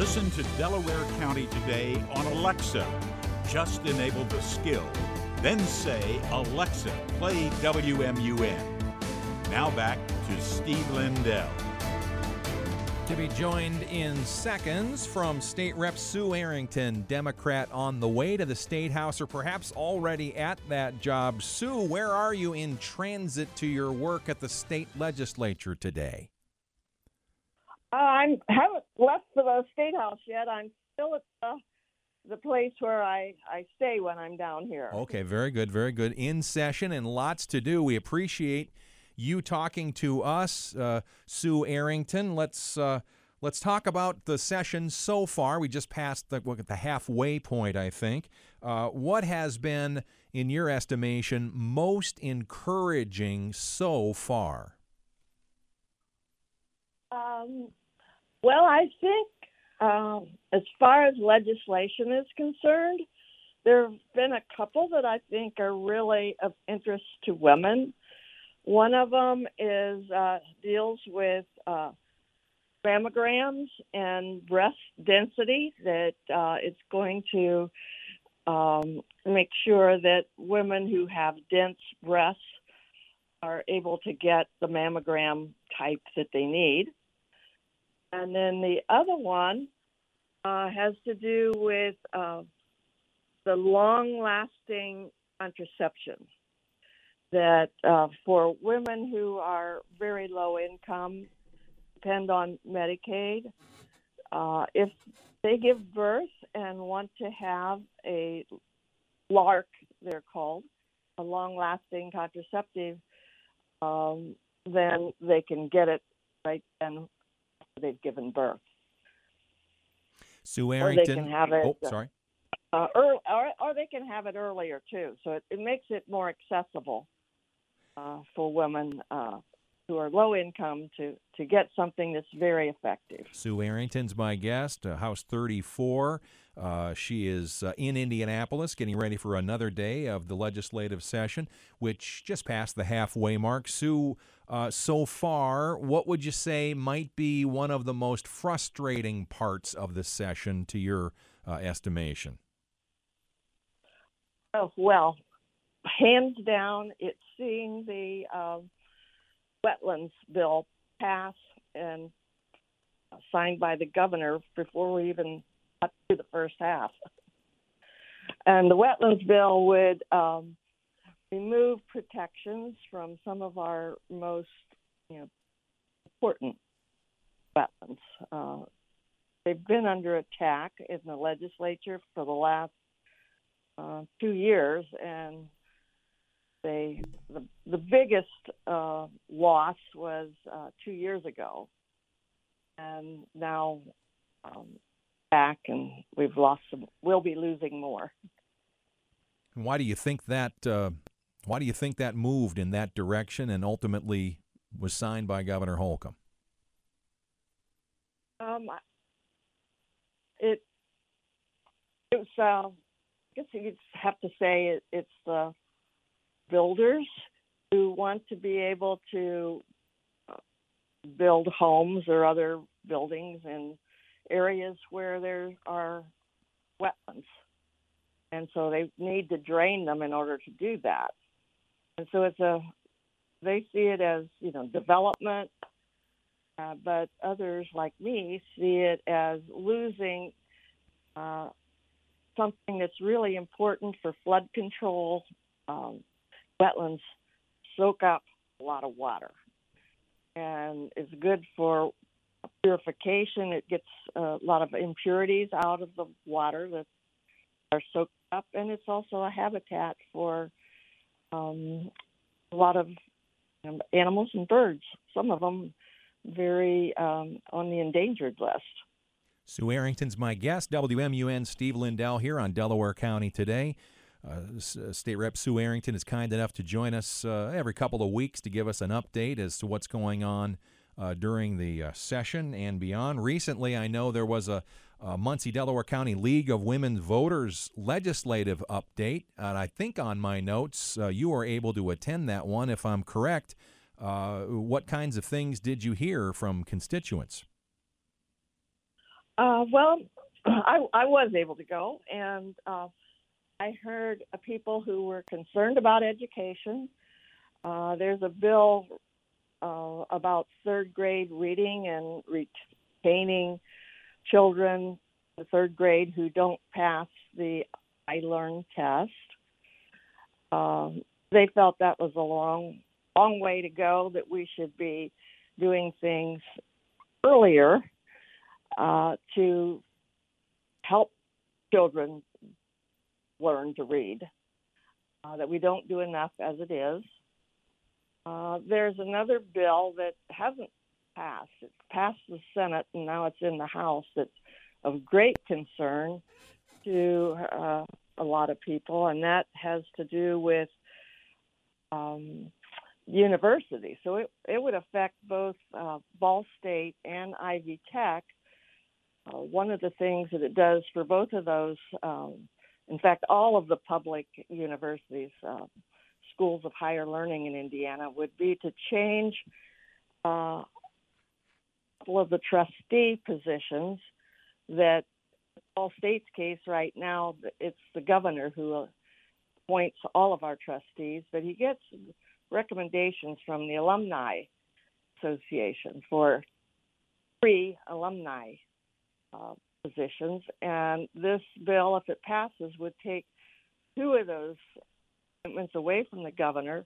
Listen to Delaware County Today on Alexa. Just enable the skill. Then say, Alexa, play WMUN. Now back to Steve Lindell. To be joined in seconds from State Rep Sue Errington, Democrat on the way to the State House or perhaps already at that job. Sue, where are you in transit to your work at the state legislature today? Uh, I haven't left for the State House yet. I'm still at the, the place where I, I stay when I'm down here. Okay, very good, very good. In session and lots to do. We appreciate you talking to us, uh, Sue Errington. Let's uh, let's talk about the session so far. We just passed the, the halfway point, I think. Uh, what has been, in your estimation, most encouraging so far? Um, well, I think um, as far as legislation is concerned, there have been a couple that I think are really of interest to women. One of them is uh, deals with uh, mammograms and breast density. That uh, it's going to um, make sure that women who have dense breasts are able to get the mammogram type that they need. And then the other one uh, has to do with uh, the long lasting contraception that uh, for women who are very low income, depend on Medicaid, uh, if they give birth and want to have a LARC, they're called, a long lasting contraceptive, um, then they can get it right then they've given birth. Sue Errington. Or they can have it. Oh, sorry. Uh, early, or, or they can have it earlier too. So it, it makes it more accessible uh, for women uh, who are low income to, to get something that's very effective. Sue Errington's my guest, uh, House 34. Uh, she is uh, in Indianapolis getting ready for another day of the legislative session, which just passed the halfway mark. Sue, uh, so far, what would you say might be one of the most frustrating parts of the session to your uh, estimation? Oh, well, hands down, it's seeing the uh, wetlands bill pass and signed by the governor before we even got through the first half. And the wetlands bill would um, remove protections from some of our most you know, important wetlands. Uh, they've been under attack in the legislature for the last uh, two years, and they the the biggest uh, loss was uh, two years ago, and now um, back, and we've lost some. We'll be losing more. And why do you think that? Uh, why do you think that moved in that direction and ultimately was signed by Governor Holcomb? Um, it it was. Uh, I guess you'd have to say it, it's the builders who want to be able to uh, build homes or other buildings in areas where there are wetlands. And so they need to drain them in order to do that. And so it's a, they see it as, you know, development, uh, but others like me see it as losing uh, something that's really important for flood control, um, wetlands soak up a lot of water and it's good for purification. It gets a lot of impurities out of the water that are soaked up, and it's also a habitat for um, a lot of you animals and birds. Some of them very um, on the endangered list. Sue Errington's my guest. WMUN Steve Lindell here on Delaware County today. Uh, uh, State Rep Sue Errington is kind enough to join us uh, every couple of weeks to give us an update as to what's going on uh, during the uh, session and beyond. Recently, I know there was a, a, Muncie Delaware County League of Women Voters legislative update, and I think on my notes uh, you were able to attend that one, if I'm correct. what kinds of things did you hear from constituents? Well, I, I was able to go, and I heard people who were concerned about education. Uh, there's a bill uh, about third grade reading and retaining children in third grade who don't pass the ILEARN test. Um, they felt that was a long, long way to go. That we should be doing things earlier uh, to help children learn to read. Uh, that we don't do enough as it is. Uh, there's another bill that hasn't passed. It's passed the Senate and now it's in the House. That's of great concern to uh, a lot of people, and that has to do with um, universities. So it, it would affect both uh, Ball State and Ivy Tech. Uh, one of the things that it does for both of those um, in fact, all of the public universities, uh, schools of higher learning in Indiana, would be to change uh, of the trustee positions that all states case right now it's the governor who appoints all of our trustees but he gets recommendations from the alumni association for three alumni uh, positions. And this bill, if it passes, would take two of those appointments away from the governor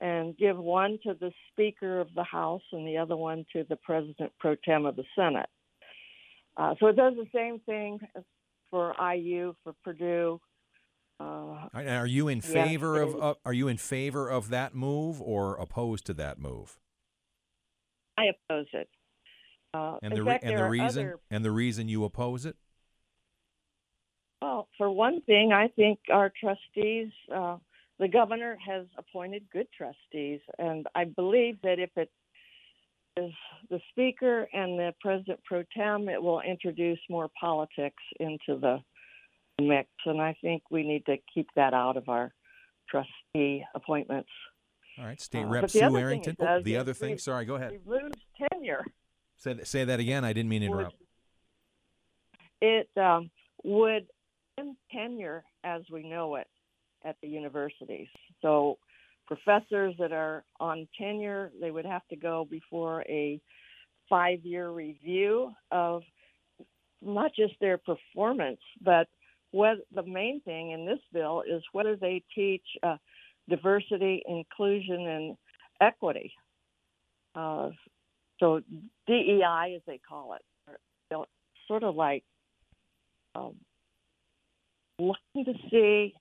and give one to the Speaker of the House and the other one to the President pro tem of the Senate. Uh, so it does the same thing for IU, for Purdue. Uh, are you in favor yes, of uh, Are you in favor of that move or opposed to that move? I oppose it. Uh, and the fact, and the reason other, and the reason you oppose it? Well, for one thing, I think our trustees, uh, the governor has appointed good trustees, and I believe that if it is the speaker and the president pro tem, it will introduce more politics into the mix, and I think we need to keep that out of our trustee appointments. All right, State uh, Rep Sue Errington. Oh, the other thing, sorry, go ahead. We lose tenure. Say say that again. I didn't mean to interrupt. It um, would end tenure as we know it at the universities. So professors that are on tenure, they would have to go before a five-year review of not just their performance, but what the main thing in this bill is whether they teach uh, diversity, inclusion, and equity. Uh, so DEI, as they call it, sort of like um, looking to see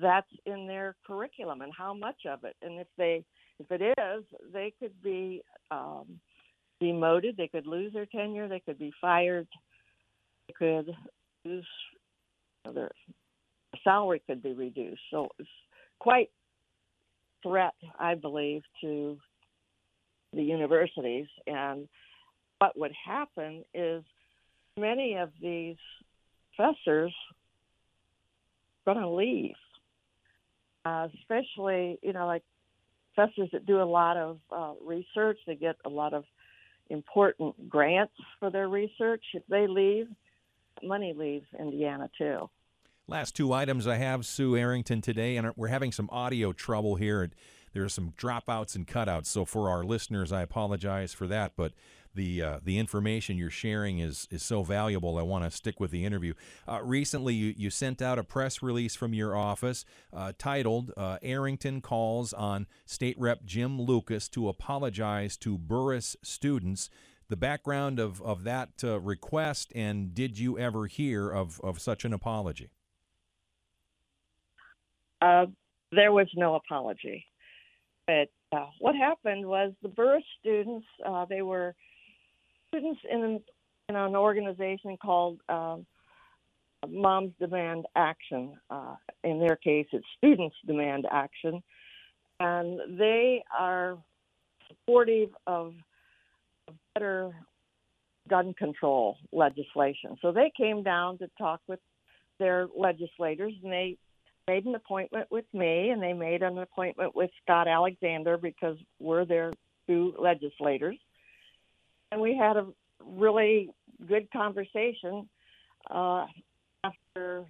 that's in their curriculum and how much of it. And if they, if it is, they could be um, demoted. They could lose their tenure. They could be fired. They could lose their salary could be reduced. So it's quite threat, I believe, to the universities. And what would happen is many of these professors are going to leave, uh, especially, you know, like professors that do a lot of uh, research. They get a lot of important grants for their research. If they leave, money leaves Indiana too. Last two items I have, Sue Errington, today, and we're having some audio trouble here there are some dropouts and cutouts. So for our listeners, I apologize for that. But the uh, the information you're sharing is is so valuable. I want to stick with the interview. Uh, recently, you, you sent out a press release from your office uh, titled uh, "Errington calls on State Rep Jim Lucas to apologize to Burris students." The background of of that uh, request, and did you ever hear of of such an apology? Uh, there was no apology. But uh, what happened was the Burris students, uh, they were students in, in an organization called um, Moms Demand Action. Uh, in their case, it's Students Demand Action. And they are supportive of better gun control legislation. So they came down to talk with their legislators and they made an appointment with me and they made an appointment with Scott Alexander because we're their two legislators. And we had a really good conversation. Uh, after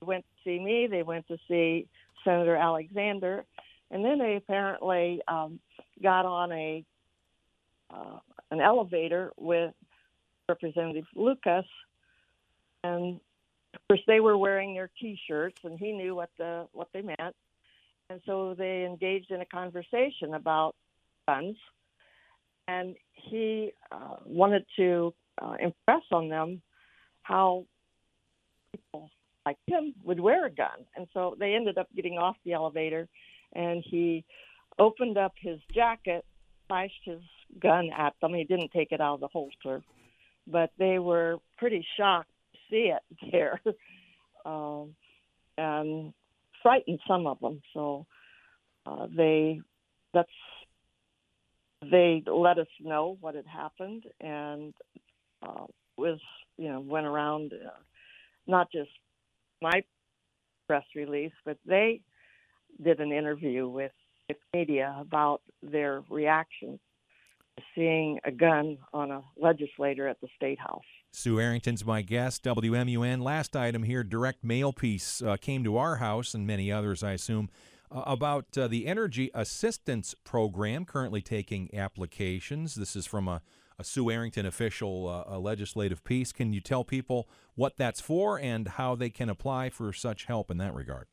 they went to see me, they went to see Senator Alexander, and then they apparently um, got on a uh, an elevator with Representative Lucas, and of course they were wearing their T-shirts, and he knew what the what they meant, and so they engaged in a conversation about guns, and he uh, wanted to uh, impress on them how people like him would wear a gun, and so they ended up getting off the elevator, and he opened up his jacket, flashed his gun at them. He didn't take it out of the holster, but they were pretty shocked see it there, um, and frightened some of them. So uh, they that's they let us know what had happened and uh, was you know went around uh, not just my press release, but they did an interview with, with media about their reaction to seeing a gun on a legislator at the state house. Sue Errington's my guest, WMUN. Last item here direct mail piece uh, came to our house and many others, I assume, uh, about uh, the Energy Assistance Program currently taking applications. This is from a, a Sue Arrington official uh, legislative piece. Can you tell people what that's for and how they can apply for such help in that regard?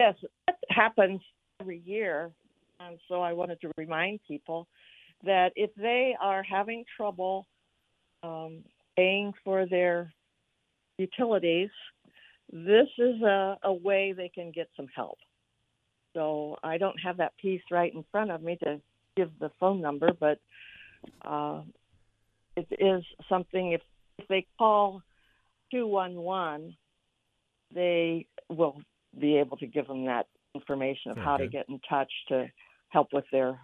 Yes, that happens every year. And so I wanted to remind people that if they are having trouble um, paying for their utilities, this is a, a way they can get some help. So I don't have that piece right in front of me to give the phone number, but uh, it is something if, if they call 211, they will be able to give them that information of Very how to get in touch to help with their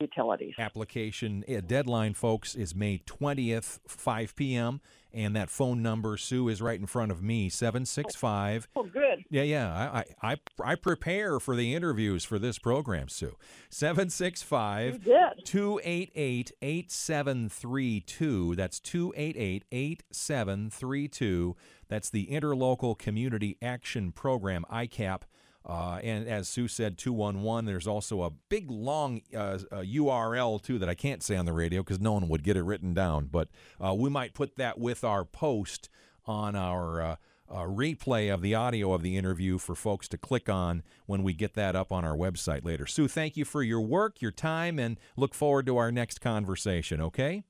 utilities. Application uh, deadline, folks, is May 20th, 5 p.m. And that phone number, Sue, is right in front of me 765 Oh, good. Yeah, yeah. I, I, I, I prepare for the interviews for this program, Sue. You 765 did. 288 8732. That's 288 8732. That's the Interlocal Community Action Program, ICAP. Uh, and as Sue said, 211, there's also a big long uh, uh, URL, too, that I can't say on the radio because no one would get it written down. But uh, we might put that with our post on our uh, uh, replay of the audio of the interview for folks to click on when we get that up on our website later. Sue, thank you for your work, your time, and look forward to our next conversation, okay?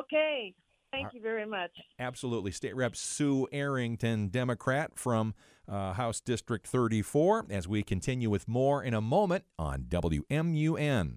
Okay. Thank you very much. Absolutely. State Rep Sue Errington, Democrat from uh, House District 34, as we continue with more in a moment on WMUN.